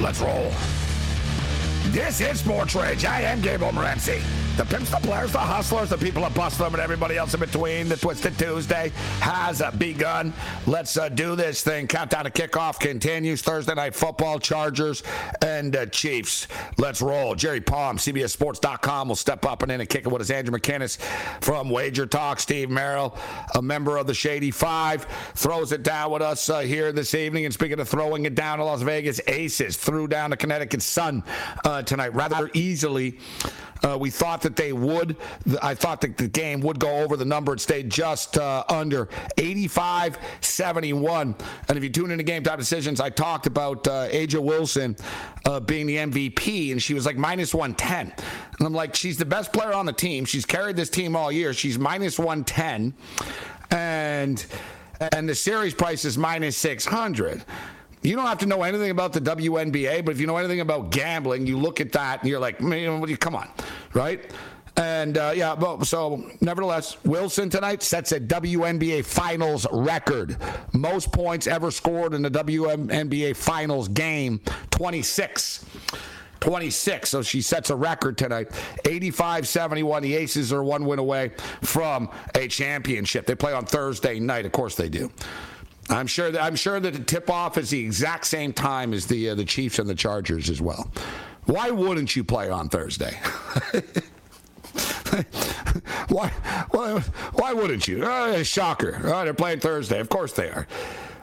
Let's roll. This is Sports Rage. I am Gabe Morency. The pimps, the players, the hustlers, the people that bust them, and everybody else in between. The Twisted Tuesday has uh, begun. Let's uh, do this thing. Countdown to kickoff continues. Thursday night football, Chargers and uh, Chiefs. Let's roll. Jerry Palm, CBSSports.com will step up and in and kick it with us. Andrew McKinnis from Wager Talk. Steve Merrill, a member of the Shady Five, throws it down with us uh, here this evening. And speaking of throwing it down to Las Vegas, Aces threw down to Connecticut Sun uh, tonight rather easily. Uh, we thought that they would. I thought that the game would go over the number. It stayed just uh, under 85 71. And if you tune into Game Time Decisions, I talked about uh, A'ja Wilson uh, being the MVP, and she was like minus 110. And I'm like, she's the best player on the team. She's carried this team all year. She's minus 110. And. And the series price is minus 600 you don't have to know anything about the WNBA, but if you know anything about gambling, you look at that and you're like, man, come on, right? And uh, yeah, but, so nevertheless, Wilson tonight sets a WNBA Finals record. Most points ever scored in the WNBA Finals game 26. 26. So she sets a record tonight. 85 71. The Aces are one win away from a championship. They play on Thursday night. Of course they do. I'm sure that I'm sure that the tip off is the exact same time as the uh, the Chiefs and the Chargers as well. Why wouldn't you play on Thursday? why, why why wouldn't you? Oh, shocker! Oh, they're playing Thursday. Of course they are.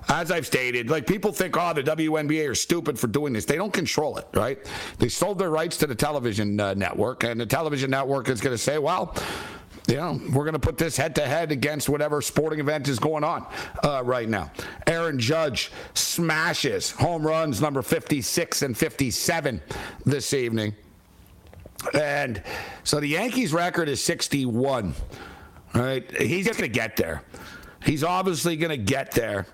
As I've stated, like people think, oh, the WNBA are stupid for doing this. They don't control it, right? They sold their rights to the television uh, network, and the television network is going to say, well, you know, we're going to put this head to head against whatever sporting event is going on uh, right now. Aaron Judge smashes home runs number 56 and 57 this evening. And so the Yankees record is 61. Right? He's just going to get there. He's obviously going to get there.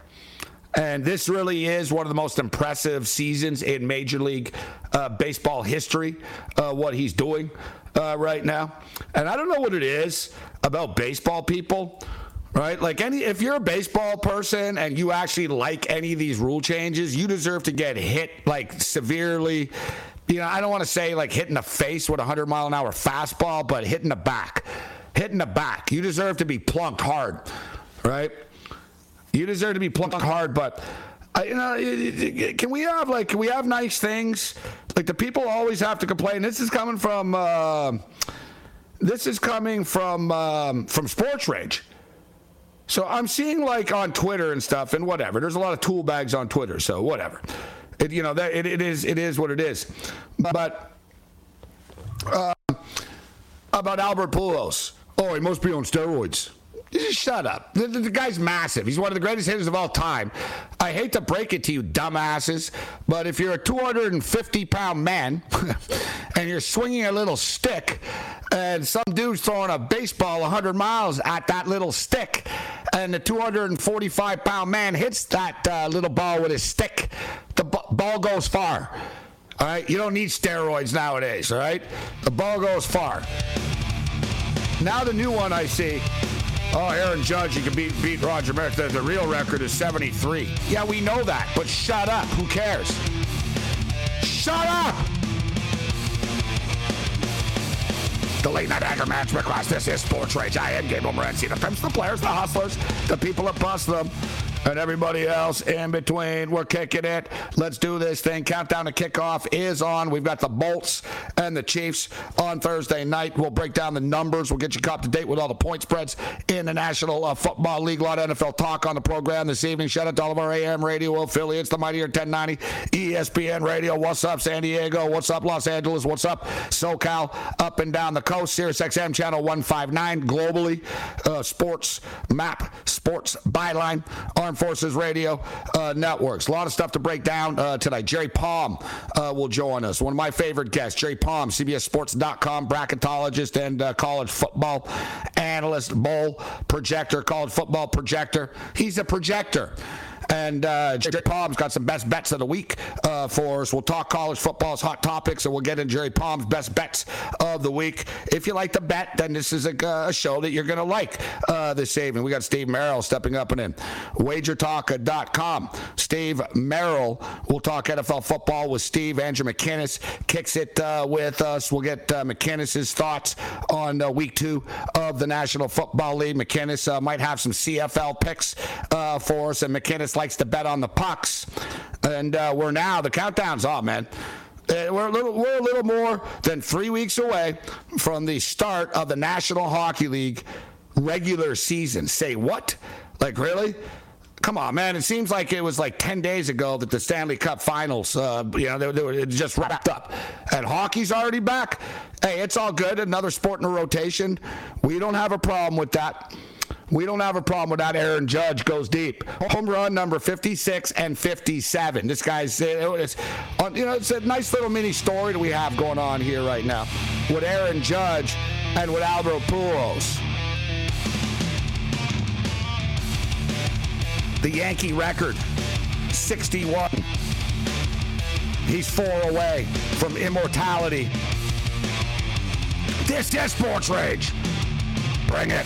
And this really is one of the most impressive seasons in Major League uh, Baseball history, uh, what he's doing uh, right now. And I don't know what it is about baseball people, right? Like any, if you're a baseball person and you actually like any of these rule changes, you deserve to get hit like severely. You know, I don't want to say like hitting the face with a 100 mile an hour fastball, but hitting the back, hitting the back. You deserve to be plunked hard, right? You deserve to be plucked hard, but uh, you know, can we have like can we have nice things? Like the people always have to complain. This is coming from uh, this is coming from um, from Sports Rage. So I'm seeing like on Twitter and stuff and whatever. There's a lot of tool bags on Twitter, so whatever. It, you know that it, it is it is what it is. But uh, about Albert Pujols. Oh, he must be on steroids. Just shut up. The, the, guy's massive. He's one of the greatest hitters of all time. I hate to break it to you, dumbasses, but if you're a 250 pound man and you're swinging a little stick, and some dude's throwing a baseball 100 miles at that little stick, and the 245 pound man hits that uh, little ball with his stick, the b- ball goes far. All right, you don't need steroids nowadays. All right, the ball goes far. Now the new one I see Oh, Aaron Judge, he can beat beat Roger Maris. The, the real record is 73. Yeah, we know that, but shut up. Who cares? Shut up! The late night anger match class. This is Sports Rage. I am Gabriel Morency. The pimps, the players, the hustlers, the people that bust them and everybody else in between. We're kicking it. Let's do this thing. Countdown to kickoff is on. We've got the Bolts and the Chiefs on Thursday night. We'll break down the numbers. We'll get you up to date with all the point spreads in the National uh, Football League. A lot of NFL talk on the program this evening. Shout out to all of our AM radio affiliates, the Mightier 1090, ESPN Radio. What's up, San Diego? What's up, Los Angeles? What's up, SoCal? Up and down the coast. Sirius XM channel 159 globally. Uh, sports map, sports byline. Armed Forces Radio uh, networks. A lot of stuff to break down uh, tonight. Jerry Palm uh, will join us. One of my favorite guests, Jerry Palm, CBSSports.com bracketologist and uh, college football analyst, bowl projector, college football projector. He's a projector. And uh, Jerry Palm's got some best bets of the week uh, for us. We'll talk college football's hot topics, and we'll get into Jerry Palm's best bets of the week. If you like the bet, then this is a, a show that you're going to like uh, this evening. We got Steve Merrill stepping up and in. WagerTalk.com. Steve Merrill We'll talk NFL football with Steve. Andrew McKinnis kicks it uh, with us. We'll get uh, McKinnis's thoughts on uh, week two of the National Football League. McKinnis uh, might have some CFL picks uh, for us, and McKinnis likes to bet on the pucks. And uh, we're now, the countdown's on, man. Uh, we're a little we're a little more than three weeks away from the start of the National Hockey League regular season. Say what? Like really? Come on, man! It seems like it was like ten days ago that the Stanley Cup Finals, uh, you know, they, they were just wrapped up, and hockey's already back. Hey, it's all good. Another sport in a rotation. We don't have a problem with that. We don't have a problem with that. Aaron Judge goes deep. Home run number 56 and 57. This guy's, uh, it's, uh, you know, it's a nice little mini story that we have going on here right now with Aaron Judge and with Albert Pujols. The Yankee record, 61. He's four away from immortality. This is Sports Rage. Bring it.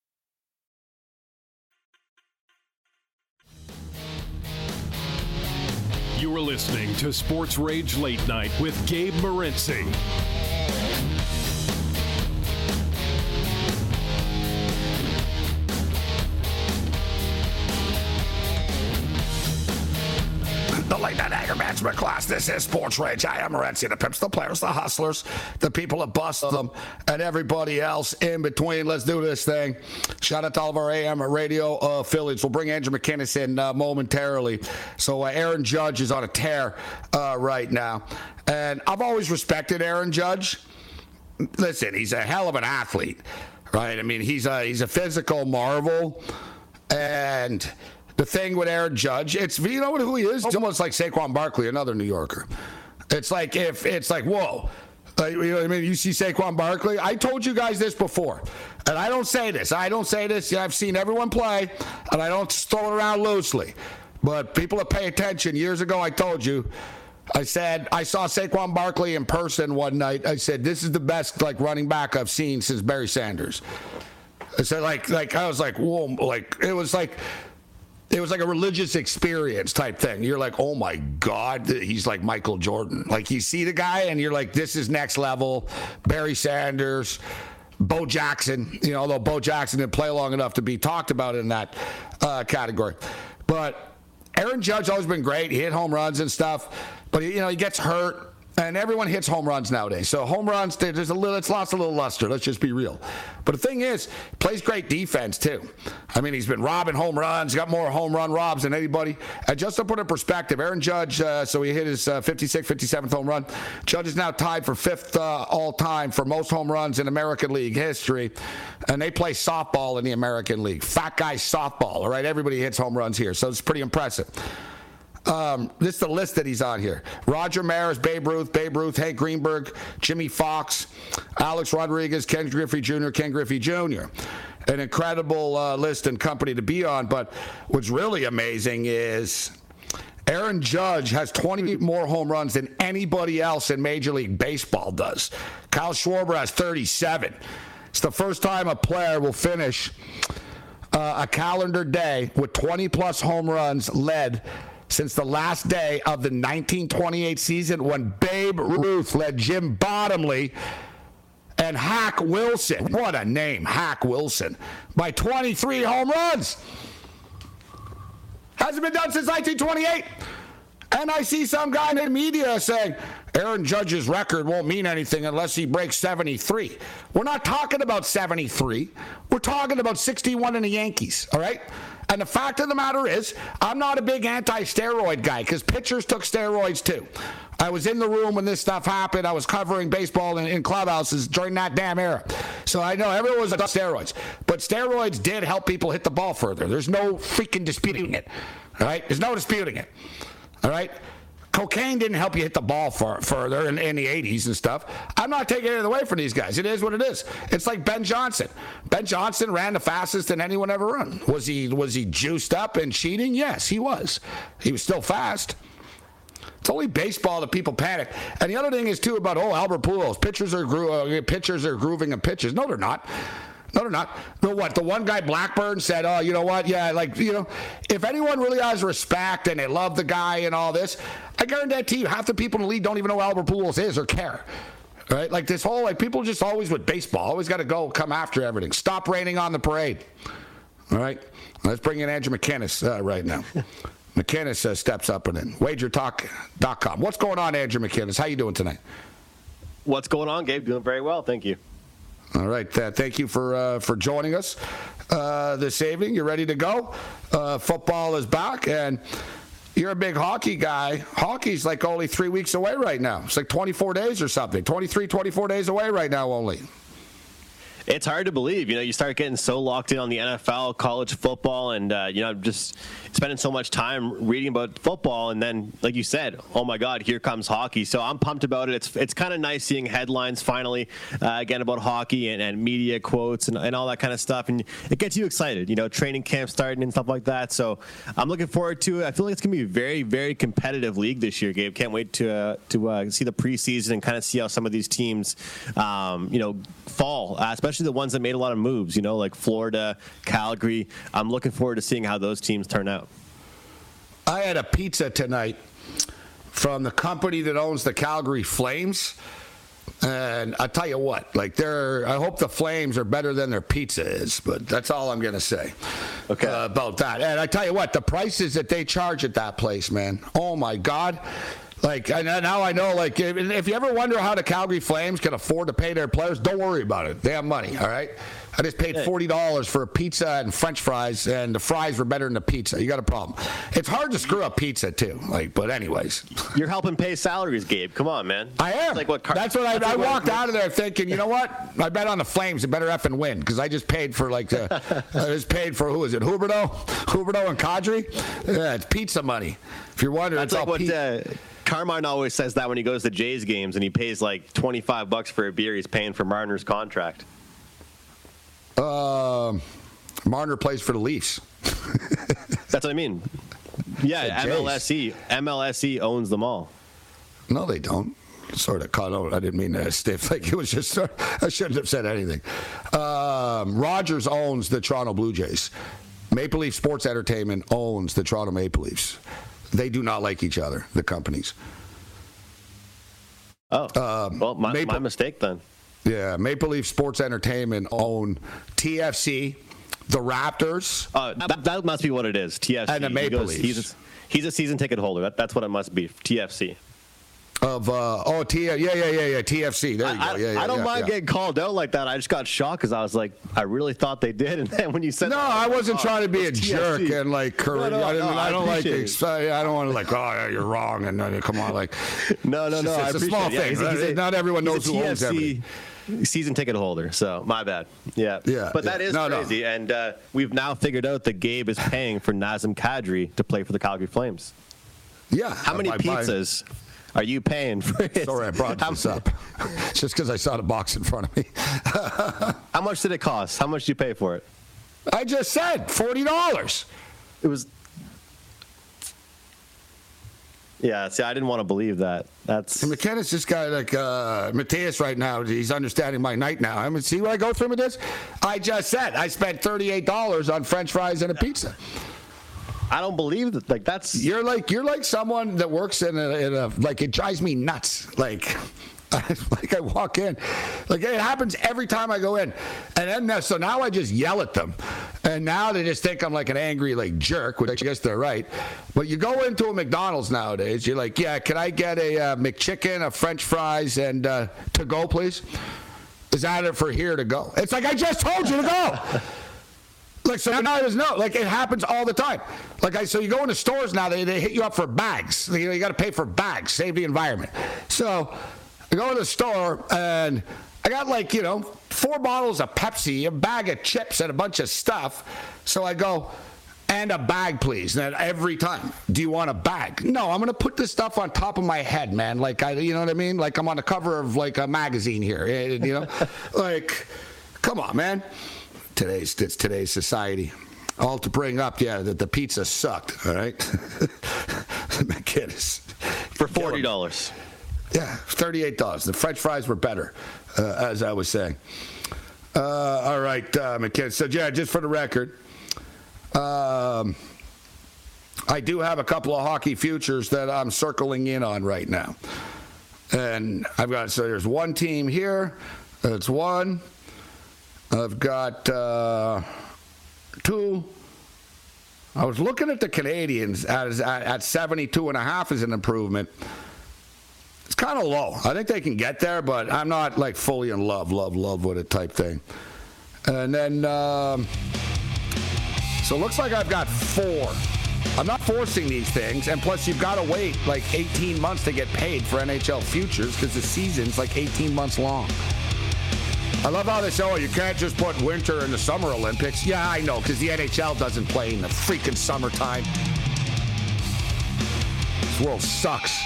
You are listening to Sports Rage Late Night with Gabe Morency. Late night anger management class. This is Sports Rage. I am Morency. The pimps, the players, the hustlers, the people that bust them, and everybody else in between. Let's do this thing. Shout out to all of our AM radio affiliates. We'll bring Andrew McKinnis in uh, momentarily. So uh, Aaron Judge is on a tear uh, right now, and I've always respected Aaron Judge. Listen, he's a hell of an athlete, right? I mean, he's a he's a physical marvel, and the thing with Aaron Judge, it's you know who he is. It's almost like Saquon Barkley, another New Yorker. It's like if it's like whoa. Uh, you know what I mean? You see Saquon Barkley. I told you guys this before, and I don't say this. I don't say this. I've seen everyone play, and I don't throw it around loosely. But people that pay attention, years ago, I told you. I said I saw Saquon Barkley in person one night. I said this is the best like running back I've seen since Barry Sanders. I said like like I was like whoa like it was like it was like a religious experience type thing. You're like, oh my God, he's like Michael Jordan. Like you see the guy and you're like, this is next level. Barry Sanders, Bo Jackson, you know, although Bo Jackson didn't play long enough to be talked about in that uh, category. But Aaron Judge always been great. He hit home runs and stuff, but you know, he gets hurt. And everyone hits home runs nowadays. So home runs, there's a little, it's lost a little luster. Let's just be real. But the thing is, plays great defense too. I mean, he's been robbing home runs, got more home run robs than anybody. And just to put in perspective, Aaron Judge, uh, so he hit his uh, 56th, 57th home run. Judge is now tied for fifth uh, all time for most home runs in American League history. And they play softball in the American League. Fat guy softball, all right? Everybody hits home runs here. So it's pretty impressive. Um, this is the list that he's on here. Roger Maris, Babe Ruth, Babe Ruth, Hank Greenberg, Jimmie Foxx, Alex Rodriguez, Ken Griffey Jr., Ken Griffey Jr. An incredible uh, list and company to be on. But what's really amazing is Aaron Judge has 20 more home runs than anybody else in Major League Baseball does. Kyle Schwarber has 37. It's the first time a player will finish uh, a calendar day with 20 plus home runs led since the last day of the 1928 season when Babe Ruth led Jim Bottomley and Hack Wilson. What a name, Hack Wilson, by 23 home runs. Hasn't been done since 1928. And I see some guy in the media saying Aaron Judge's record won't mean anything unless he breaks 73. We're not talking about 73. We're talking about 61 in the Yankees, all right? And the fact of the matter is, I'm not a big anti steroid guy because pitchers took steroids too. I was in the room when this stuff happened. I was covering baseball in, in clubhouses during that damn era. So I know everyone was on steroids. But steroids did help people hit the ball further. There's no freaking disputing it. All right? There's no disputing it. All right? Cocaine didn't help you hit the ball far, further in, in, the 80s and stuff. I'm not taking it away from these guys. It is what it is. It's like Ben Johnson. Ben Johnson ran the fastest than anyone ever run. Was he was he juiced up and cheating? Yes, he was. He was still fast. It's only baseball that people panic. And the other thing is too about oh Albert Pujols, pitchers are gro- uh, pitchers are grooving and pitches. No, they're not. No, they're not. The what? The one guy Blackburn said, "Oh, you know what? Yeah, like you know, if anyone really has respect and they love the guy and all this, I guarantee you, half the people in the league don't even know who Albert Pujols is or care." Right? Like this whole like people just always with baseball always got to go come after everything. Stop raining on the parade. All right, let's bring in Andrew McKinnis uh, right now. McKinnis uh, steps up and in. WagerTalk.com. What's going on, Andrew McKinnis? How you doing tonight? What's going on, Gabe? Doing very well, thank you. All right. Uh, thank you for uh, for joining us uh, this evening. You're ready to go. Uh, football is back, and you're a big hockey guy. Hockey's like only three weeks away right now. It's like 24 days or something. 23, 24 days away right now only. It's hard to believe. You know, you start getting so locked in on the NFL, college football, and uh, you know, just spending so much time reading about football, and then, like you said, oh my God, here comes hockey. So I'm pumped about it. It's it's kind of nice seeing headlines finally uh, again about hockey and, and media quotes and, and all that kind of stuff, and it gets you excited. You know, training camp starting and stuff like that. So I'm looking forward to it. I feel like it's gonna be a very very competitive league this year, Gabe. Can't wait to uh, to uh, see the preseason and kind of see how some of these teams, um, you know, fall, uh, especially the ones that made a lot of moves. You know, like Florida, Calgary. I'm looking forward to seeing how those teams turn out. I had a pizza tonight from the company that owns the Calgary Flames. And I tell you what, like they're, I hope the Flames are better than their pizza is, but that's all I'm gonna say Okay. uh, about that. And I tell you what, the prices that they charge at that place, man. Oh my God. Like and now I know. Like if, if you ever wonder how the Calgary Flames can afford to pay their players, don't worry about it. They have money. All right. I just paid forty dollars for a pizza and French fries, and the fries were better than the pizza. You got a problem. It's hard to screw up pizza too. Like, but anyways, You're helping pay salaries, Gabe. Come on, man. I am. It's like what Car- That's what I, that's I what- walked out of there thinking. You know what? I bet on the Flames. It better effing win because I just paid for like the. I just paid for who is it? Huberdeau, Huberdeau and Kadri. Yeah, it's pizza money. If you're wondering, That's it's like all what pi- uh, Carmine always says that when he goes to Jays games and he pays like 25 bucks for a beer, he's paying for Marner's contract. Um, Marner plays for the Leafs. That's what I mean. Yeah. MLSE. MLSE owns them all. No, they don't. Sort of caught on. I didn't mean that stiff. Like it was just. I shouldn't have said anything. Um, Rogers owns the Toronto Blue Jays. Maple Leaf Sports Entertainment owns the Toronto Maple Leafs. They do not like each other. The companies. Oh, Um, well, my, Maple- my mistake then. Yeah, Maple Leaf Sports Entertainment own TFC, the Raptors. Uh, that, that must be what it is. TFC. And the He Maple goes- Leafs. He's a, he's a season ticket holder. That, that's what it must be. TFC. Of uh, oh T yeah yeah yeah yeah TFC there you I, go yeah, yeah I don't yeah, mind yeah. getting called out like that. I just got shocked because I was like, I really thought they did, and then when you said, No, that, I like, wasn't oh, trying to be a it's jerk and like correct. No, no, I, no, I I don't like. ex- I don't want to like. Oh, you're wrong, and uh, come on, like. No, no, It's no. just- it's a small it. thing. Yeah, he's he's a- Not everyone knows who owns TFC everything. Season ticket holder, so my bad. Yeah, Yeah, But that yeah. is No, no. crazy, and uh, we've now figured out that Gabe is paying for Nazem Kadri to play for the Calgary Flames. Yeah. How many I pizzas are you paying for? it? Sorry, I brought this up. Just because I saw the box in front of me. How much did it cost? How much did you pay for it? I just said forty dollars. It was. Yeah, see, I didn't want to believe that. That's McKenna's just got like uh, Mateus right now. He's understanding my night now. I mean, see what I go through with this? I just said I spent thirty-eight dollars on French fries and a pizza. I don't believe that. Like that's You're like you're like someone that works in a, in a like it drives me nuts. Like. like I walk in, like it happens every time I go in, and then so now I just yell at them, and now they just think I'm like an angry like jerk, which I guess they're right. But you go into a McDonald's nowadays, you're like, yeah, can I get a uh, McChicken, a French fries, and uh, to go, please? Is that it for here to go? It's like I just told you to go. Like so now there's no like it happens all the time. Like I so you go into stores now they, they hit you up for bags. You know you got to pay for bags, save the environment. So I go to the store and I got like you know four bottles of Pepsi, a bag of chips, and a bunch of stuff. So I go. And a bag, please. And every time, do you want a bag? No, I'm gonna put this stuff on top of my head, man. Like I, you know what I mean? Like I'm on the cover of like a magazine here. eh, You know, like, come on, man today's it's today's society. All to bring up, yeah, that the pizza sucked. All right, my kid is for forty dollars. yeah, thirty-eight dollars. The French fries were better, uh, as I was saying. Uh, all right, uh. So yeah, just for the record, um, I do have a couple of hockey futures that I'm circling in on right now, and I've got so there's one team here. That's one. I've got uh, two. I was looking at the Canadiens at, at, at 72 and a half as an improvement. It's kind of low. I think they can get there, but I'm not like fully in love, love, love with it type thing. And then, um, so it looks like I've got four. I'm not forcing these things, and plus you've got to wait like 18 months to get paid for NHL futures because the season's like 18 months long. I love how they say, oh, you can't just put winter in the Summer Olympics. Yeah, I know, because the NHL doesn't play in the freaking summertime. This world sucks.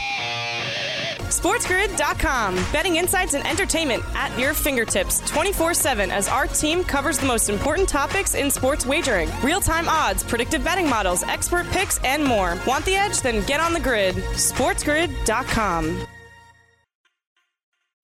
SportsGrid.com. Betting insights and entertainment at your fingertips 24 7 as our team covers the most important topics in sports wagering real time odds, predictive betting models, expert picks, and more. Want the edge? Then get on the grid. SportsGrid.com.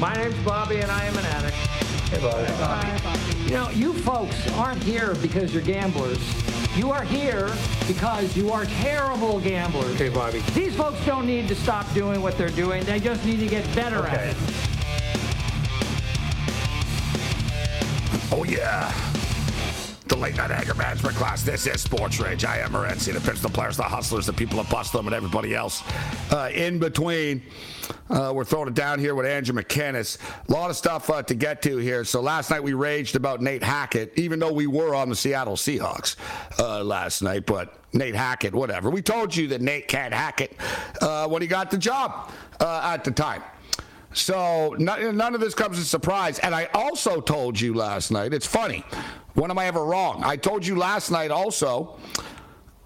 My name's Bobby, and I am an addict. Hey, Bobby. You know, you folks aren't here because you're gamblers. You are here because you are terrible gamblers. Okay, Bobby. These folks don't need to stop doing what they're doing. They just need to get better Okay. at it. Oh, yeah. The late night anger management class. This is Sports Rage. I am Morency, the pitch, the players, the hustlers, the people that bust them, and everybody else uh, in between. Uh, we're throwing it down here with Andrew McKinnis. A lot of stuff uh, to get to here. So last night we raged about Nate Hackett, even though we were on the Seattle Seahawks uh, last night. But Nate Hackett, whatever. We told you that Nate can't hack it uh, when he got the job uh, at the time. So none, of this comes as a surprise. And I also told you last night, it's funny. When am I ever wrong? I told you last night also,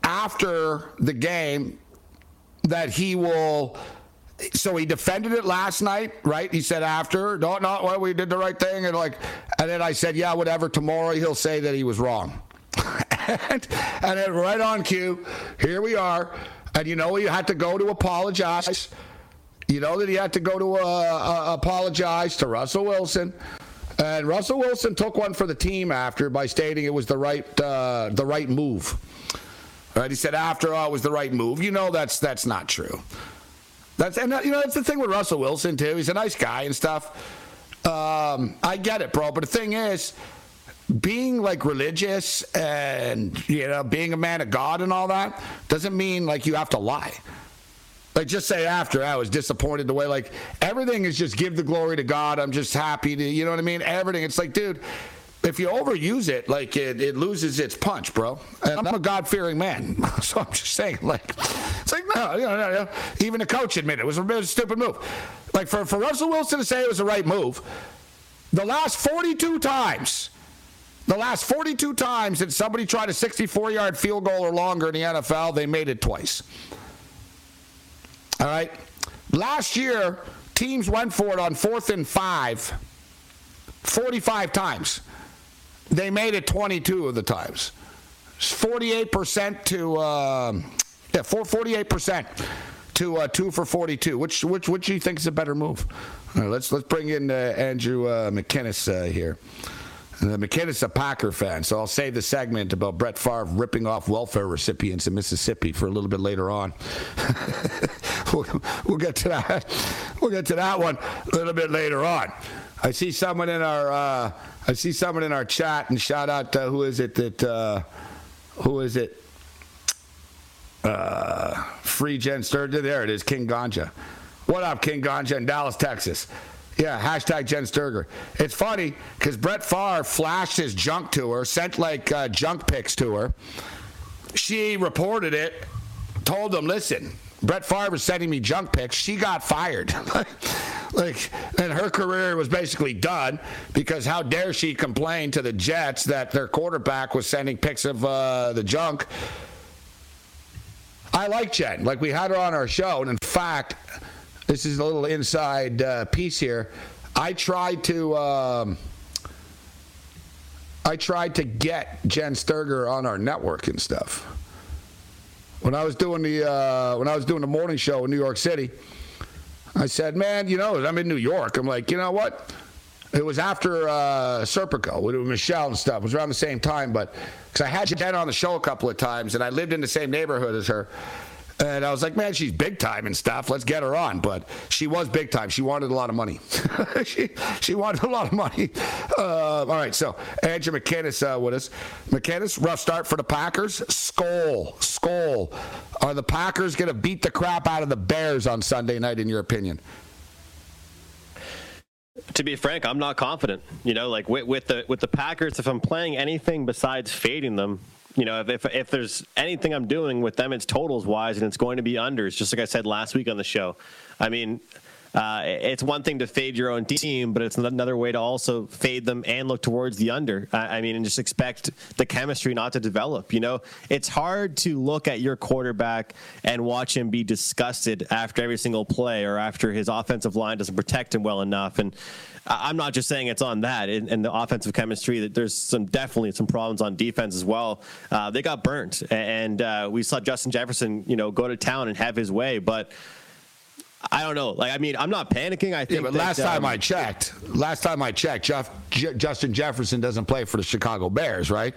after the game, that he will. So he defended it last night, right? He said after, no, no, well, we did the right thing, and like, and then I said, yeah, whatever. Tomorrow he'll say that he was wrong, and, and then right on cue, here we are, and you know he had to go to apologize. You know that he had to go to uh, uh, apologize to Russell Wilson, and Russell Wilson took one for the team after by stating it was the right uh, the right move. Right? He said after all it was the right move. You know that's that's not true. That's and uh, you know that's the thing with Russell Wilson too. He's a nice guy and stuff. Um, I get it, bro. But the thing is, being like religious and you know being a man of God and all that doesn't mean like you have to lie. Like just say after I was disappointed the way like everything is just give the glory to God. I'm just happy to you know what I mean. Everything. It's like, dude, if you overuse it, like it, it loses its punch, bro. And I'm a God fearing man, so I'm just saying, like, it's like no, you know, no, no. even the coach admitted it was a, it was a stupid move. Like for for Russell Wilson to say it was the right move, the last 42 times. The last 42 times that somebody tried a 64 yard field goal or longer in the NFL, they made it twice. All right. Last year, teams went for it on fourth and five 45 times. They made it 22 of the times. 48% to, um yeah, four- 48% to uh, two for 42. Which, which, which do you think is a better move? All right, let's, let's bring in uh, Andrew uh, McKinnis uh, here. Uh, McKinnis is a Packer fan, so I'll save the segment about Brett Favre ripping off welfare recipients in Mississippi for a little bit later on. we'll, we'll get to that. We'll get to that one a little bit later on. I see someone in our. Uh, I see someone in our chat, and shout out. Uh, who is it that? Uh, who is it? Uh, free Jenn Sterger. There it is, King Ganja. What up, King Ganja in Dallas, Texas? Yeah, hashtag Jenn Sterger. It's funny because Brett Favre flashed his junk to her, sent like uh, junk pics to her. She reported it, told them, listen, Brett Favre sending me junk pics. She got fired. like, and her career was basically done because how dare she complain to the Jets that their quarterback was sending pics of uh, the junk. I like Jen. Like we had her on our show, and in fact, this is a little inside uh, piece here. I tried to. Um, I tried to get Jenn Sterger on our network and stuff. When I was doing the uh, when I was doing the morning show in New York City, I said, "Man, you know, I'm in New York. I'm like, you know what? It was after uh, Serpico with Michelle and stuff. It was around the same time, but because I had Jen on the show a couple of times, and I lived in the same neighborhood as her." And I was like, man, she's big time and stuff. Let's get her on. But she was big time. She wanted a lot of money. she, she wanted a lot of money. Uh, all right, so Andrew McKinnis uh, with us. McKinnis, rough start for the Packers. Skull, skull. Are the Packers going to beat the crap out of the Bears on Sunday night, in your opinion? To be frank, I'm not confident. You know, like with, with the with the Packers, if I'm playing anything besides fading them, you know, if, if, if there's anything I'm doing with them, it's totals wise, and it's going to be unders, just like I said last week on the show. I mean, uh, it's one thing to fade your own team, but it's another way to also fade them and look towards the under. I, I mean, and just expect the chemistry not to develop. You know, it's hard to look at your quarterback and watch him be disgusted after every single play or after his offensive line doesn't protect him well enough. And I'm not just saying it's on that and, and the offensive chemistry. That there's some definitely some problems on defense as well. Uh, they got burnt, and uh, we saw Justin Jefferson, you know, go to town and have his way, but. I don't know. Like, I mean, I'm not panicking. I think. Yeah, but that, last time um, I checked, last time I checked, Jeff, J- Justin Jefferson doesn't play for the Chicago Bears, right?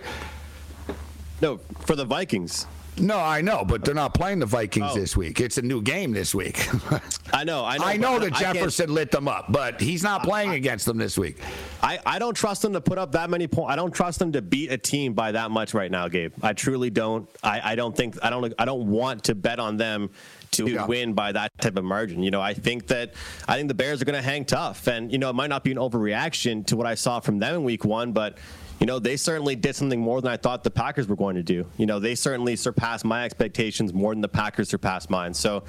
No, for the Vikings. No, I know, but they're not playing the Vikings Oh. this week. It's a new game this week. I know. I know. I know that I Jefferson lit them up, but he's not playing against them this week. I, I don't trust them to put up that many points. I don't trust them to beat a team by that much right now, Gabe. I truly don't. I, I don't think I don't I don't want to bet on them to Yeah. win by that type of margin. You know, I think that I think the Bears are going to hang tough, and you know, it might not be an overreaction to what I saw from them in Week One, but. You know, they certainly did something more than I thought the Packers were going to do. You know, they certainly surpassed my expectations more than the Packers surpassed mine. So,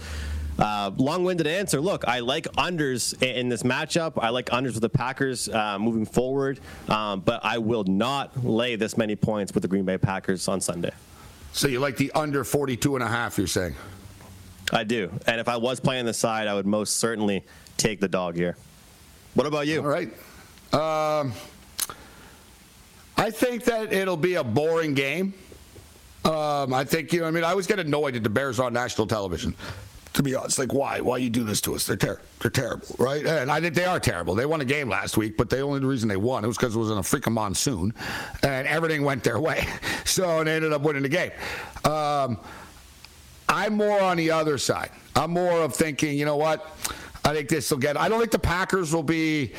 uh, long-winded answer. Look, I like unders in, in this matchup. I like unders with the Packers uh, moving forward, um, but I will not lay this many points with the Green Bay Packers on Sunday. So you like the under 42 and a half, you're saying? I do, and if I was playing the side, I would most certainly take the dog here. What about you? All right. Um, I think that it'll be a boring game. Um, I think, you know, I mean, I always get annoyed that the Bears are on national television. To be honest, like why? Why you do this to us? They're ter- they're terrible, right? And I think they are terrible. They won a game last week, but the only reason they won it was because it was in a freaking monsoon, and everything went their way. So they ended up winning the game. Um, I'm more on the other side. I'm more of thinking, you know what? I think this will get. I don't think the Packers will be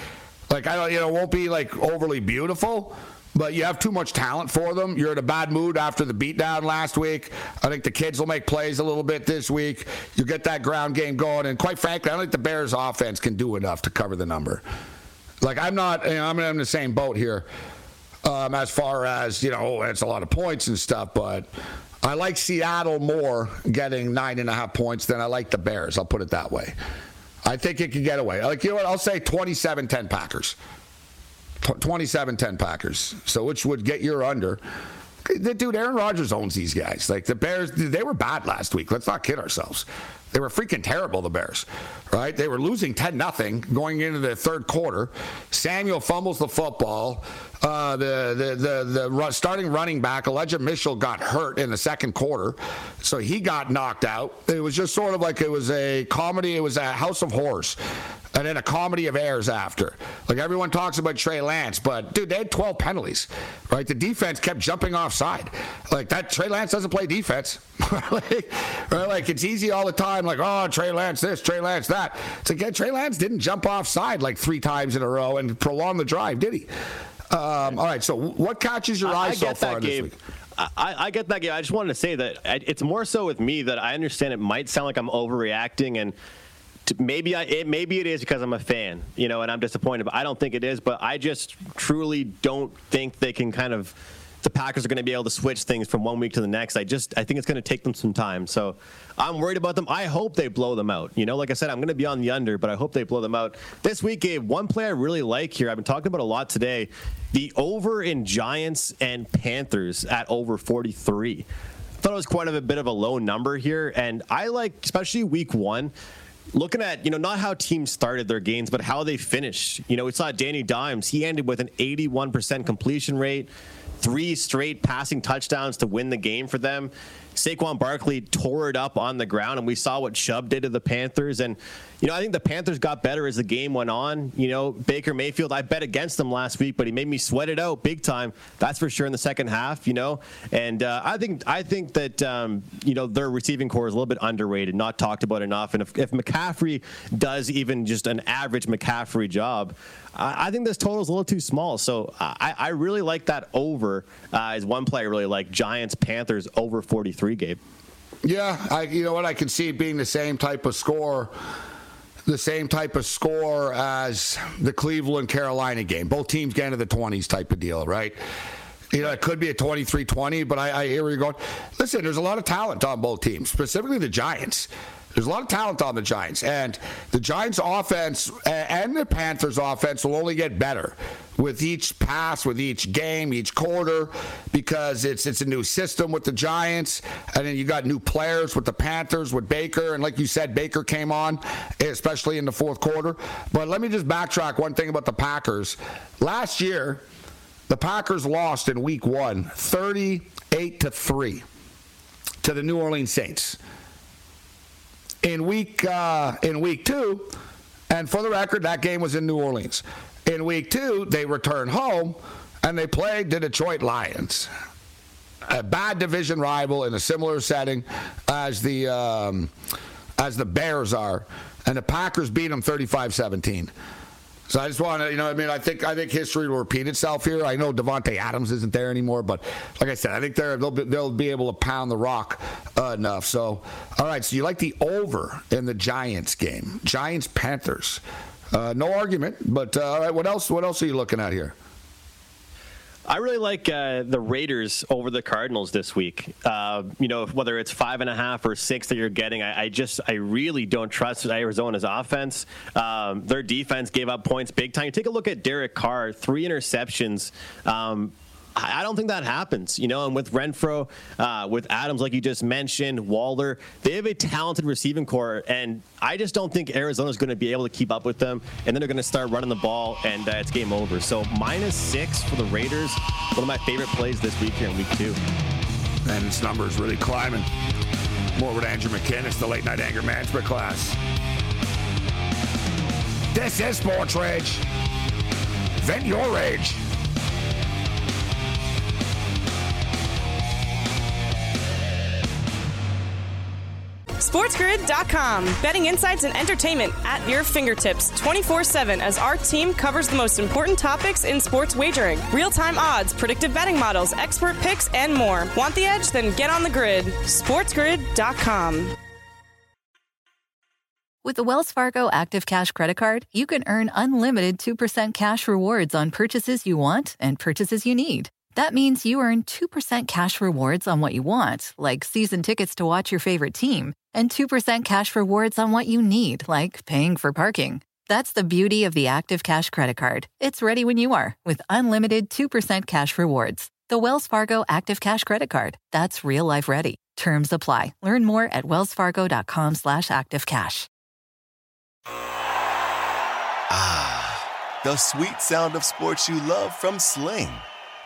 like I don't, you know, won't be like overly beautiful. But you have too much talent for them. You're in a bad mood after the beatdown last week. I think the kids will make plays a little bit this week. You get that ground game going, and quite frankly, I don't think the Bears' offense can do enough to cover the number. Like I'm not, you know, I'm in the same boat here um, as far as you know, oh, it's a lot of points and stuff. But I like Seattle more getting nine and a half points than I like the Bears. I'll put it that way. I think it can get away. Like you know what? I'll say 27-10 Packers. 27-10 Packers. So which would get your under. Dude, Aaron Rodgers owns these guys. Like the Bears, they were bad last week. Let's not kid ourselves. They were freaking terrible, the Bears, right? They were losing 10 nothing going into the third quarter. Samuel fumbles the football. Uh, the the the, the starting running back Elijah Mitchell got hurt in the second quarter, so he got knocked out. It was just sort of like it was a comedy. It was a House of Horrors, and then a comedy of errors after. Like everyone talks about Trey Lance, but dude, they had 12 penalties, right? The defense kept jumping offside. Like that, Trey Lance doesn't play defense. like, right? like it's easy all the time. Like oh, Trey Lance this, Trey Lance that. It's like yeah, Trey Lance didn't jump offside like three times in a row and prolong the drive, did he? Um, all right. So what catches your eye I so get far that, this week? I, I get that, game. I just wanted to say that it's more so with me that I understand it might sound like I'm overreacting and maybe I, it maybe it is because I'm a fan, you know, and I'm disappointed, but I don't think it is. But I just truly don't think they can kind of the Packers are going to be able to switch things from one week to the next. I just I think it's going to take them some time. So I'm worried about them. I hope they blow them out. You know, like I said, I'm going to be on the under, but I hope they blow them out. This week, Gabe, one play I really like here. I've been talking about a lot today. The over in Giants and Panthers at over 43. I Thought it was quite a bit of a low number here, and I like especially week one looking at you know not how teams started their games but how they finished. You know we saw danny dimes he ended with an 81% completion rate three straight passing touchdowns to win the game for them Saquon Barkley tore it up on the ground, and we saw what Chubb did to the Panthers. And, you know, I think the Panthers got better as the game went on. You know, Baker Mayfield, I bet against them last week, but he made me sweat it out big time. That's for sure in the second half, you know. And uh, I think I think that, um, you know, their receiving corps is a little bit underrated, not talked about enough. And if, if McCaffrey does even just an average McCaffrey job, I think this total is a little too small. So I, I really like that over uh, as one play I really like. Giants, Panthers over 43, Gabe. Yeah, I, you know what? I can see it being the same type of score the same type of score as the Cleveland Carolina game. Both teams get into the 20s type of deal, right? You know, it could be a 23 20, but I, I hear where you're going. Listen, there's a lot of talent on both teams, specifically the Giants. There's a lot of talent on the Giants, and the Giants' offense and the Panthers' offense will only get better with each pass, with each game, each quarter, because it's it's a new system with the Giants, and then you got new players with the Panthers with Baker, and like you said, Baker came on, especially in the fourth quarter. But let me just backtrack one thing about the Packers. Last year, the Packers lost in Week One, 38 to three, to the New Orleans Saints in week uh, in week two, and for the record, that game was in New Orleans. In week two, they returned home and they played the Detroit Lions, a bad division rival in a similar setting as the um, as the Bears are, and the Packers beat them 35-17. So I just want to, you know, I mean, I think I think history will repeat itself here. I know Davante Adams isn't there anymore, but like I said, I think they're, they'll be, they'll be able to pound the rock uh, enough. So, all right, so you like the over in the Giants game, Giants Panthers. Uh, no argument, but uh, all right, what else? What else are you looking at here? I really like uh, the Raiders over the Cardinals this week. Uh, you know, whether it's five and a half or six that you're getting, I, I just, I really don't trust Arizona's offense. Um, their defense gave up points big time. Take a look at Derek Carr, three interceptions. Um, I don't think that happens, you know. And with Renfrow, uh, with Adams, like you just mentioned, Waller, they have a talented receiving corps, and I just don't think Arizona's going to be able to keep up with them. And then they're going to start running the ball, and uh, it's game over. So minus six for the Raiders, one of my favorite plays this week here in week two. And this number is really climbing. More with Andrew McKinnis, the late night anger management class. This is Sports Rage. Vent your rage. SportsGrid.com. Betting insights and entertainment at your fingertips 24 7 as our team covers the most important topics in sports wagering real time odds, predictive betting models, expert picks, and more. Want the edge? Then get on the grid. SportsGrid.com. With the Wells Fargo Active Cash Credit Card, you can earn unlimited 2% cash rewards on purchases you want and purchases you need. That means you earn 2% cash rewards on what you want, like season tickets to watch your favorite team, and 2% cash rewards on what you need, like paying for parking. That's the beauty of the Active Cash Credit Card. It's ready when you are with unlimited 2% cash rewards. The Wells Fargo Active Cash Credit Card. That's real life ready. Terms apply. Learn more at wellsfargo.com slash activecash. Ah, the sweet sound of sports you love from Sling.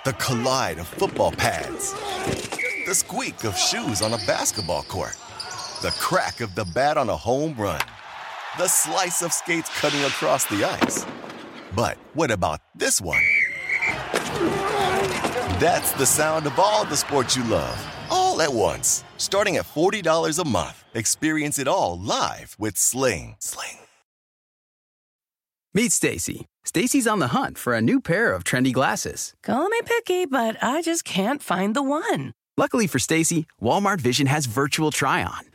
The collide of football pads. The squeak of shoes on a basketball court. The crack of the bat on a home run. The slice of skates cutting across the ice. But what about this one? That's the sound of all the sports you love, all at once. Starting at $40 a month. Experience it all live with Sling. Sling. Meet Stacy. Stacy's on the hunt for a new pair of trendy glasses. Call me picky, but I just can't find the one. Luckily for Stacy, Walmart Vision has virtual try on.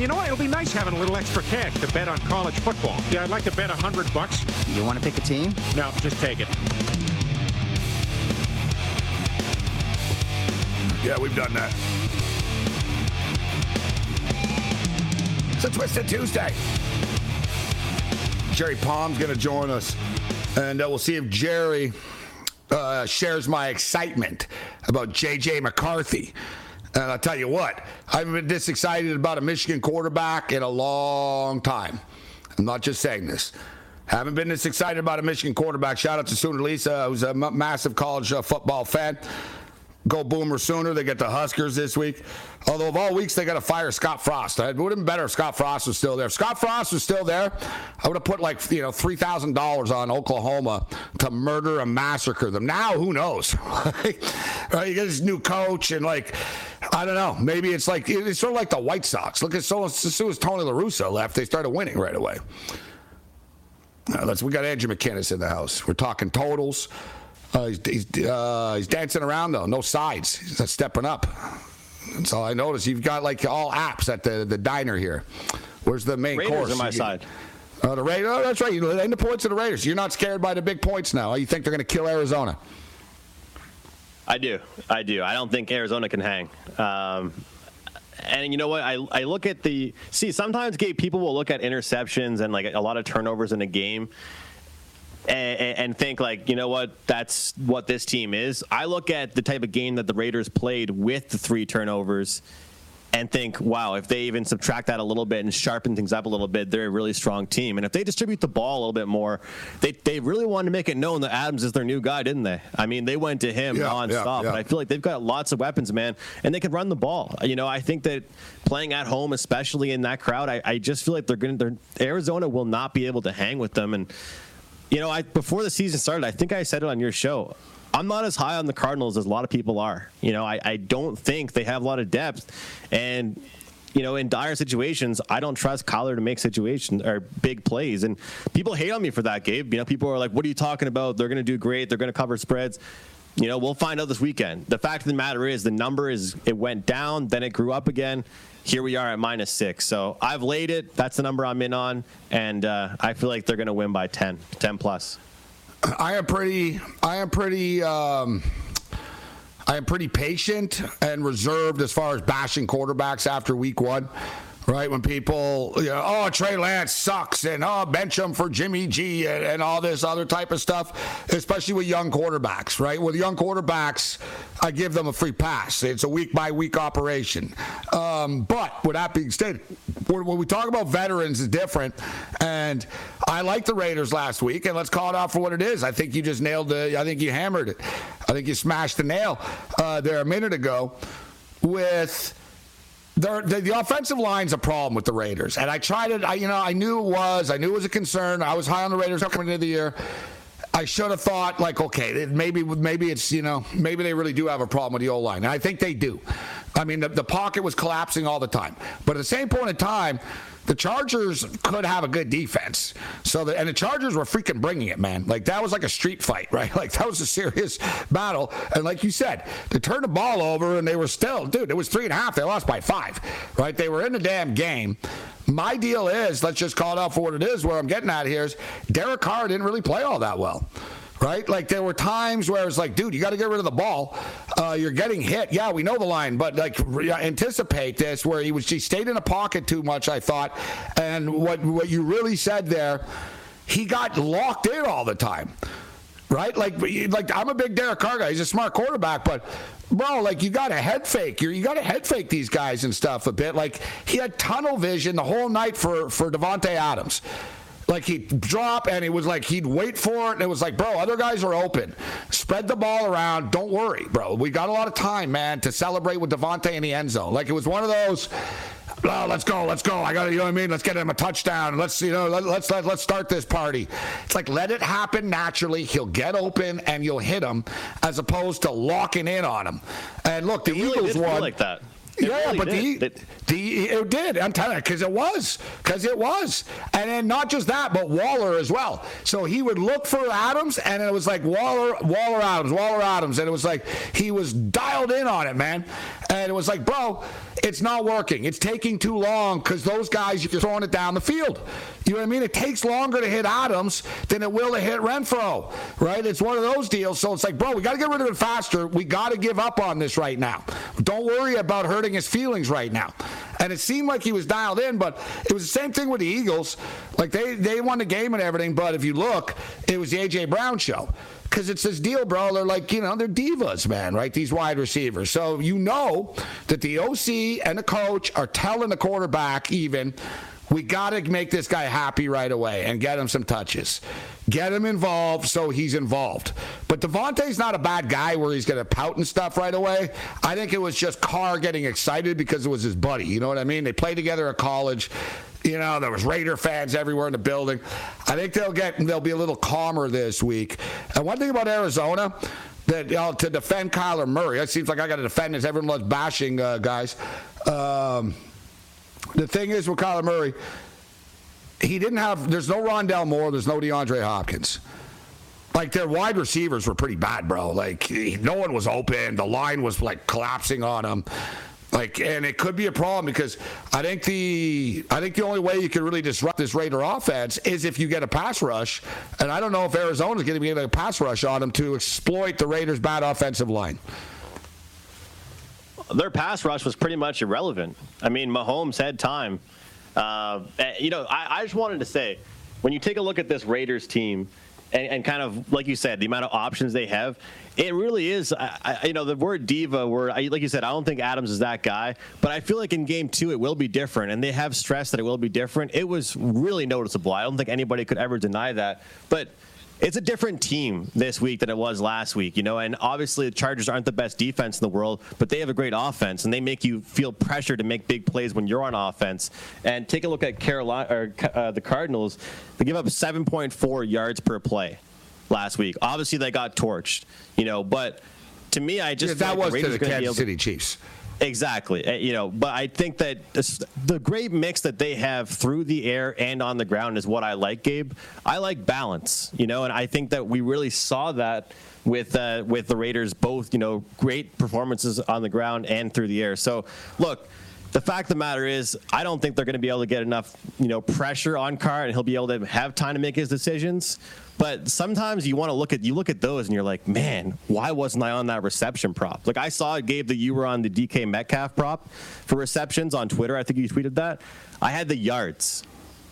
And you know what? It'll be nice having a little extra cash to bet on college football. Yeah, I'd like to bet a hundred bucks. You want to pick a team? No, just take it. Yeah, we've done that. It's a Twisted Tuesday. Jerry Palm's going to join us, and uh, we'll see if Jerry uh, shares my excitement about J.J. McCarthy. And I'll tell you what, I haven't been this excited about a Michigan quarterback in a long time. I'm not just saying this. Haven't been this excited about a Michigan quarterback. Shout out to Sooner Lisa, who's a massive college uh, football fan. Go Boomer Sooner. They get the Huskers this week. Although of all weeks, they got to fire Scott Frost. It would have been better if Scott Frost was still there. If Scott Frost was still there, I would have put like you know three thousand dollars on Oklahoma to murder and massacre them. Now, who knows? right? You get this new coach and like I don't know. Maybe it's like it's sort of like the White Sox. Look at so as soon as Tony La Russa left, they started winning right away. Now, let's. We got Andrew McKinnis in the house. We're talking totals. Uh, he's he's, uh, he's dancing around though, no sides. He's not stepping up. That's all I noticed. You've got like all apps at the, the diner here. Where's the main Raiders course? on my You- side. Oh, the Raiders. Oh, that's right. You lay the points of the Raiders. You're not scared by the big points now. You think they're going to kill Arizona? I do. I do. I don't think Arizona can hang. Um, and you know what? I, I look at the see. Sometimes, Gabe, people will look at interceptions and like a lot of turnovers in a game, and, and think like, you know what? That's what this team is. I look at the type of game that the Raiders played with the three turnovers, and think, wow, if they even subtract that a little bit and sharpen things up a little bit, they're a really strong team. And if they distribute the ball a little bit more, they they really wanted to make it known that Adams is their new guy, didn't they? I mean, they went to him Yeah, nonstop. yeah, yeah. But I feel like they've got lots of weapons, man, and they can run the ball. You know, I think that playing at home, especially in that crowd, I, I just feel like they're going to. Arizona will not be able to hang with them. And you know, I before the season started, I think I said it on your show. I'm not as high on the Cardinals as a lot of people are. You know, I, I don't think they have a lot of depth, and you know, in dire situations, I don't trust Kyler to make situations or big plays. And people hate on me for that, Gabe. You know, people are like, "What are you talking about? They're going to do great. They're going to cover spreads." You know, we'll find out this weekend. The fact of the matter is, the number is it went down, then it grew up again. Here we are at minus six. So I've laid it. That's the number I'm in on, and uh, I feel like they're going to win by 10, 10 plus. I am pretty. I am pretty. Um, I am pretty patient and reserved as far as bashing quarterbacks after week one. Right when people, you know, oh Trey Lance sucks and oh bench him for Jimmy G and, and all this other type of stuff, especially with young quarterbacks. Right with young quarterbacks, I give them a free pass. It's a week by week operation. Um, but with that being said, when we talk about veterans, is different. And I like the Raiders last week, and let's call it out for what it is. I think you just nailed the. I think you hammered it. I think you smashed the nail uh, there a minute ago with. The, the, offensive line's a problem with the Raiders, and I tried it. I, you know, I knew it was. I knew it was a concern. I was high on the Raiders coming into the year. I should have thought like, okay, maybe maybe it's you know maybe they really do have a problem with the O line, and I think they do. I mean, the, the pocket was collapsing all the time, but at the same point in time, the Chargers could have a good defense. So the, and the Chargers were freaking bringing it, man. Like that was like a street fight, right? Like that was a serious battle. And like you said, they turned the ball over and they were still, dude. It was three and a half. They lost by five, right? They were in the damn game. My deal is, let's just call it out for what it is. Where I'm getting at here is, Derek Carr didn't really play all that well right? Like there were times where it's like, dude, you got to get rid of the ball. Uh, you're getting hit. Yeah, we know the line, but like re- anticipate this where he was he stayed in a pocket too much. I thought, and what what you really said there, he got locked in all the time. Right, like, like I'm a big Derek Carr guy. He's a smart quarterback, but bro, like you got to head fake. You're, you got to head fake these guys and stuff a bit. Like he had tunnel vision the whole night for for Davante Adams. Like he'd drop and it was like he'd wait for it. And it was like, bro, other guys are open. Spread the ball around. Don't worry, bro. We got a lot of time, man, to celebrate with Davante in the end zone. Like it was one of those. oh, let's go, let's go. I got to, you know what I mean? Let's get him a touchdown. Let's, you know, let, let's let, let's start this party. It's like let it happen naturally. He'll get open and you'll hit him, as opposed to locking in on him. And look, the it really Eagles won like that. Yeah, really but did. the, It- the it did. I'm telling you, because it was, because it was, and then not just that, but Waller as well. So he would look for Adams, and it was like Waller, Waller Adams, Waller Adams, and it was like he was dialed in on it, man. And it was like, bro, it's not working. It's taking too long because those guys you're throwing it down the field. You know what I mean? It takes longer to hit Adams than it will to hit Renfrow, right? It's one of those deals. So it's like, bro, we got to get rid of it faster. We got to give up on this right now. Don't worry about hurting his feelings right now. And it seemed like he was dialed in, but it was the same thing with the Eagles. Like they they won the game and everything, but if you look, it was the AJ Brown show. Because it's this deal, bro. They're like, you know, they're divas, man, right? These wide receivers. So you know that the OC and the coach are telling the quarterback, even, we got to make this guy happy right away and get him some touches. Get him involved so he's involved. But Davante's not a bad guy where he's going to pout and stuff right away. I think it was just Carr getting excited because it was his buddy. You know what I mean? They played together at college. You know, there was Raider fans everywhere in the building. I think they'll get they'll be a little calmer this week. And one thing about Arizona, that you know, to defend Kyler Murray, it seems like I got to defend this. Everyone loves bashing uh, guys. Um, the thing is with Kyler Murray, he didn't have. There's no Rondale Moore. There's no DeAndre Hopkins. Like their wide receivers were pretty bad, bro. Like no one was open. The line was like collapsing on them. Like, and it could be a problem because I think the I think the only way you can really disrupt this Raider offense is if you get a pass rush, and I don't know if Arizona's going to be able a pass rush on them to exploit the Raiders' bad offensive line. their pass rush was pretty much irrelevant. I mean, Mahomes had time. Uh, eh, you know, I, I just wanted to say, when you take a look at this Raiders team, and, and kind of like you said, the amount of options they have, it really is. I, I, you know, the word diva. Where, I, like you said, I don't think Adams is that guy, but I feel like in game two it will be different, and they have stressed that it will be different. It was really noticeable. I don't think anybody could ever deny that, but it's a different team this week than it was last week, you know. And obviously, the Chargers aren't the best defense in the world, but they have a great offense, and they make you feel pressure to make big plays when you're on offense. And take a look at Carolina or uh, the Cardinals; they give up 7.4 yards per play last week. Obviously, they got torched, you know. But to me, I just Yeah, that like was the to the Kansas to- City Chiefs. Exactly. Uh, You know, but I think that the great mix that they have through the air and on the ground is what I like, Gabe. I like balance, you know, and I think that we really saw that with uh, with the Raiders both, you know, great performances on the ground and through the air. So, look, the fact of the matter is, I don't think they're going to be able to get enough, you know, pressure on Carr, and he'll be able to have time to make his decisions. But sometimes you want to look at you look at those, and you're like, man, why wasn't I on that reception prop? Like I saw, Gabe, that you were on the DK Metcalf prop for receptions on Twitter. I think you tweeted that. I had the yards.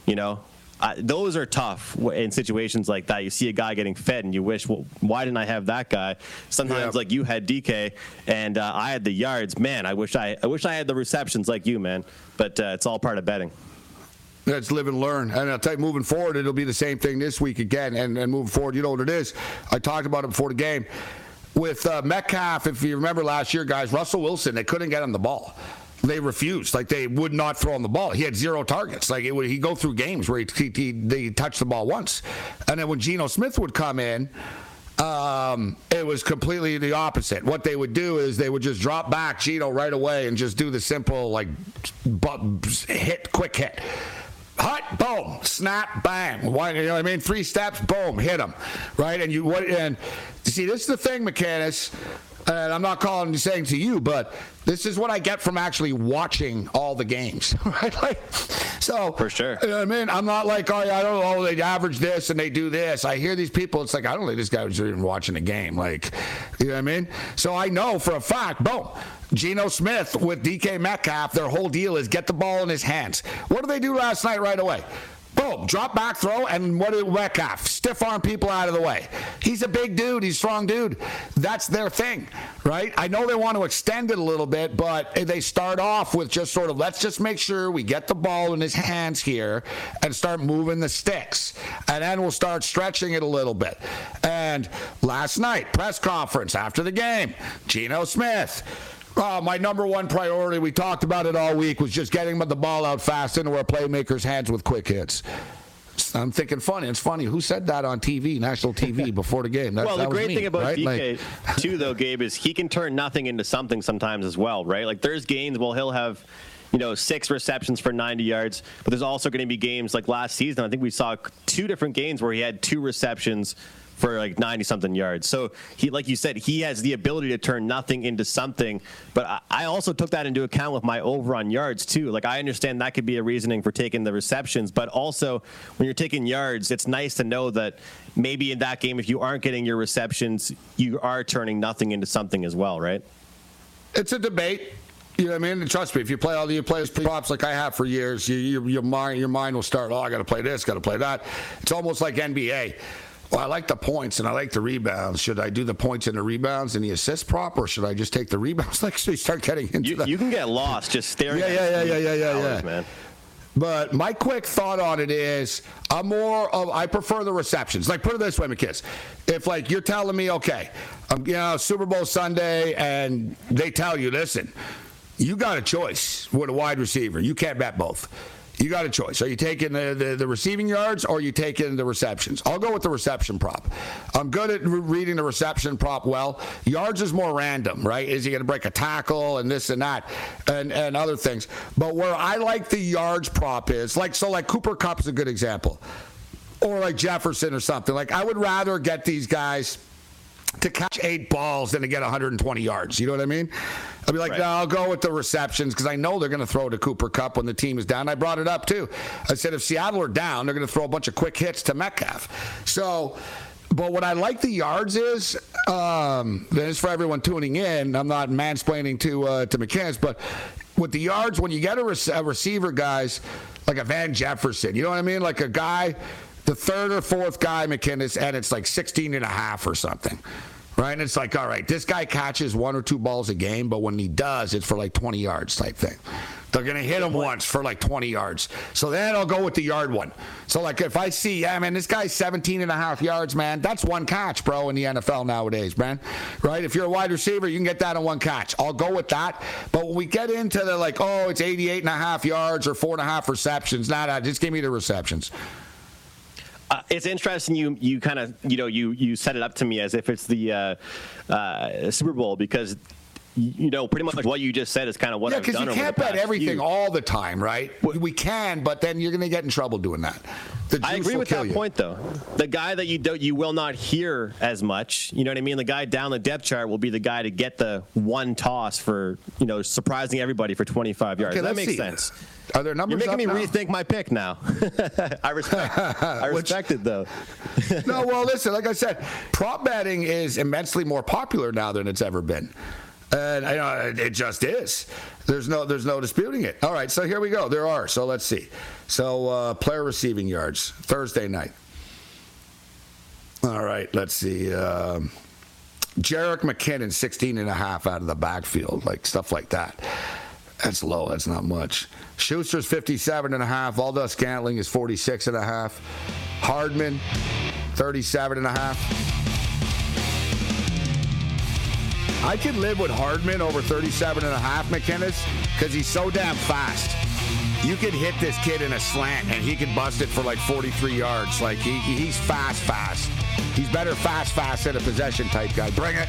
You know, I, those are tough in situations like that. You see a guy getting fed, and you wish, well, why didn't I have that guy? Sometimes, Yeah. like you had DK, and uh, I had the yards. Man, I wish I, I wish I had the receptions like you, man. But uh, it's all part of betting. Let's live and learn. And I'll tell you, moving forward, it'll be the same thing this week again. And, and moving forward, you know what it is. I talked about it before the game. With uh, Metcalf, if you remember last year, guys, Russell Wilson, they couldn't get him the ball. They refused. Like, they would not throw him the ball. He had zero targets. Like, it would, he'd go through games where he, he, touched the ball once. And then when Geno Smith would come in, um, it was completely the opposite. What they would do is they would just drop back Geno right away and just do the simple like hit, quick hit. Hut, boom, snap, bang. One, you know what I mean? Three steps, boom, hit him, right? And you what? And see, this is the thing, McCannis. And I'm not calling and saying to you, but this is what I get from actually watching all the games, right? Like, so For sure. you know what I mean? I'm not like, oh, yeah, I don't know, oh, they average this and they do this. I hear these people, it's like, I don't think this guy was even watching a game. Like, you know what I mean? So I know for a fact, boom, Geno Smith with DK Metcalf, their whole deal is get the ball in his hands. What did they do last night right away? Boom, drop back throw, and what did Metcalf? Stiff arm people out of the way. He's a big dude, he's a strong dude. That's their thing, right? I know they want to extend it a little bit, but they start off with just sort of let's just make sure we get the ball in his hands here and start moving the sticks. And then we'll start stretching it a little bit. And last night, press conference after the game, Geno Smith. Oh, my number one priority, we talked about it all week, was just getting the ball out fast into our playmakers' hands with quick hits. I'm thinking funny. It's funny. Who said that on TV, national TV, before the game? That, well, the great me, thing about right? DK, like, too, though, Gabe, is he can turn nothing into something sometimes as well, right? Like, there's games where he'll have you know, six receptions for 90 yards. But there's also going to be games like last season. I think we saw two different games where he had two receptions for like 90 something yards. So he, like you said, he has the ability to turn nothing into something. But I also took that into account with my over on yards too. Like I understand that could be a reasoning for taking the receptions, but also when you're taking yards, it's nice to know that maybe in that game, if you aren't getting your receptions, you are turning nothing into something as well, right? It's a debate. You know what I mean? And trust me, if you play all the you play props like I have for years, you, you, your mind your mind will start. Oh, I got to play this, got to play that. It's almost like NBA. Well, I like the points and I like the rebounds. Should I do the points and the rebounds and the assist prop, or should I just take the rebounds? Like, so you start getting into you, that. You can get lost just staring. Yeah, yeah, yeah, yeah, yeah, yeah, yeah, man. But my quick thought on it is, I'm more of I prefer the receptions. Like put it this way, my kids. If like you're telling me, okay, um, you know, Super Bowl Sunday, and they tell you, listen, you got a choice with a wide receiver. You can't bet both. You got a choice. Are you taking the, the, the, receiving yards or are you taking the receptions? I'll go with the reception prop. I'm good at re- reading the reception prop well. Yards is more random, right? Is he going to break a tackle and this and that and, and other things? But where I like the yards prop is like, so like Cooper Kupp is a good example. Or like Jefferson or something. Like I would rather get these guys to catch eight balls than to get 120 yards. You know what I mean? I'll be like, right. no, I'll go with the receptions because I know they're going to throw to Cooper Kupp when the team is down. I brought it up too. I said if Seattle are down, they're going to throw a bunch of quick hits to Metcalf. So. But what I like the yards is, um, this for everyone tuning in. I'm not mansplaining to uh, to McCants, but with the yards, when you get a, rec- a receiver, guys, like a Van Jefferson, you know what I mean? Like a guy the third or fourth guy, McKinnis, and it's like 16 and a half or something. Right? And it's like, all right, this guy catches one or two balls a game, but when he does, it's for like 20 yards type thing. They're going to hit him once for like 20 yards. So then I'll go with the yard one. So, like, if I see, yeah, man, this guy's 17 and a half yards, man, that's one catch, bro, in the NFL nowadays, man. Right? If you're a wide receiver, you can get that in one catch. I'll go with that. But when we get into the, like, oh, it's 88 and a half yards or four and a half receptions, nah, nah, just give me the receptions. Uh, it's interesting you you kind of you know you you set it up to me as if it's the uh, uh, Super Bowl because you know, pretty much what you just said is kind of what yeah, I've done. Yeah, because you can't bet everything few. all the time, right? We can, but then you're going to get in trouble doing that. I agree with that you. point, though. The guy that you don't, you will not hear as much. You know what I mean? The guy down the depth chart will be the guy to get the one toss for you know surprising everybody for 25 yards. Okay, that makes see. sense. Are there numbers? You're making me now? rethink my pick now. I respect. I respect Which, it though. no, well, listen. Like I said, prop betting is immensely more popular now than it's ever been. And it just is. There's no there's no disputing it. All right, so here we go. There are. So let's see. So uh, player receiving yards Thursday night. All right, let's see. Um, Jerick McKinnon 16 and a half out of the backfield, like stuff like that. That's low. That's not much. Schuster's 57 and a half. Valdes-Scantling is 46 and a half. Hardman 37 and a half. I could live with Hardman over 37 and a half, McKinnis, because he's so damn fast. You could hit this kid in a slant and he could bust it for like 43 yards. Like he, he's fast, fast. He's better fast, fast than a possession type guy. Bring it.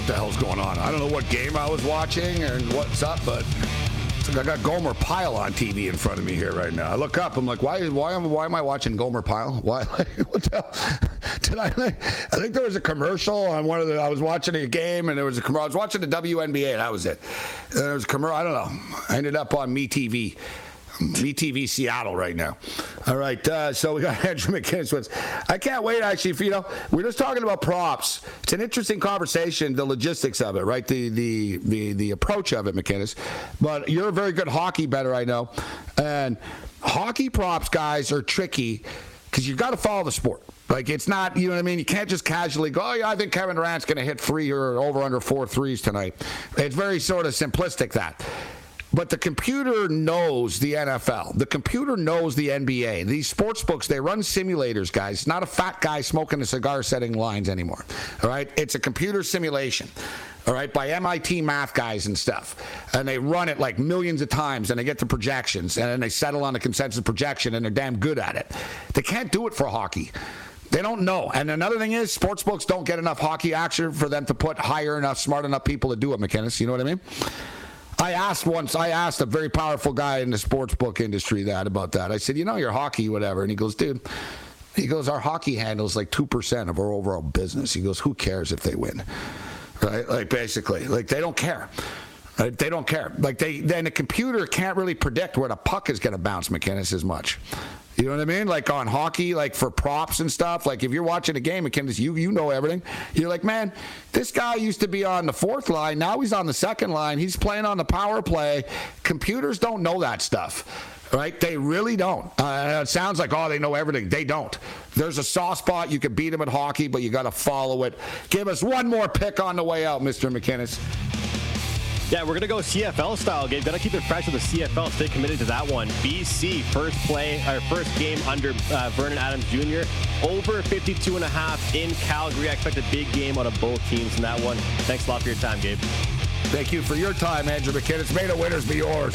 What the hell's going on. I don't know what game I was watching and what's up, but like I got Gomer Pyle on TV in front of me here right now. I look up, I'm like, why, why, am, why am I watching Gomer Pyle? Why? what the hell? Did I? I think there was a commercial on one of the. I was watching a game and there was a commercial. I was watching the WNBA. And that was it. And there was a commercial. I don't know. I ended up on Me TV. MeTV Seattle right now. All right, uh, so we got Andrew McKinnis. I can't wait, actually, for, you know, we're just talking about props. It's an interesting conversation, the logistics of it, right? The the the, the approach of it, McKinnis. But you're a very good hockey bettor, I know. And hockey props, guys, are tricky because you've got to follow the sport. Like it's not, you know what I mean. You can't just casually go, "Oh yeah, I think Kevin Durant's going to hit three or over under four threes tonight." It's very sort of simplistic that. But the computer knows the NFL. The computer knows the NBA. These sports books, they run simulators, guys. Not a fat guy smoking a cigar setting lines anymore. All right? It's a computer simulation. All right, by MIT math guys and stuff. And they run it like millions of times and they get the projections and then they settle on a consensus projection and they're damn good at it. They can't do it for hockey. They don't know. And another thing is, sports books don't get enough hockey action for them to put higher enough, smart enough people to do it, McKinnis. You know what I mean? I asked once, I asked a very powerful guy in the sports book industry that about that. I said, you know, your hockey, whatever. And he goes, dude, he goes, our hockey handles like 2% of our overall business. He goes, who cares if they win? Right? Like, basically, like, they don't care. Right? They don't care. Like, they, then the computer can't really predict where the puck is going to bounce, McKinnis, as much. You know what I mean? Like on hockey, like for props and stuff. Like if you're watching a game, McKinnis, you you know everything. You're like, man, this guy used to be on the fourth line. Now he's on the second line. He's playing on the power play. Computers don't know that stuff. Right? They really don't. Uh, it sounds like, oh, they know everything. They don't. There's a soft spot. You can beat them at hockey, but you got to follow it. Give us one more pick on the way out, Mr. McKinnis. Yeah, we're going to go CFL style, Gabe. Got to keep it fresh with the CFL. Stay committed to that one. BC, first play, or first game under uh, Vernon Adams Jr. Over 52 and a half in Calgary. I expect a big game out of both teams in that one. Thanks a lot for your time, Gabe. Thank you for your time, Andrew McKinnis. May the winners be yours.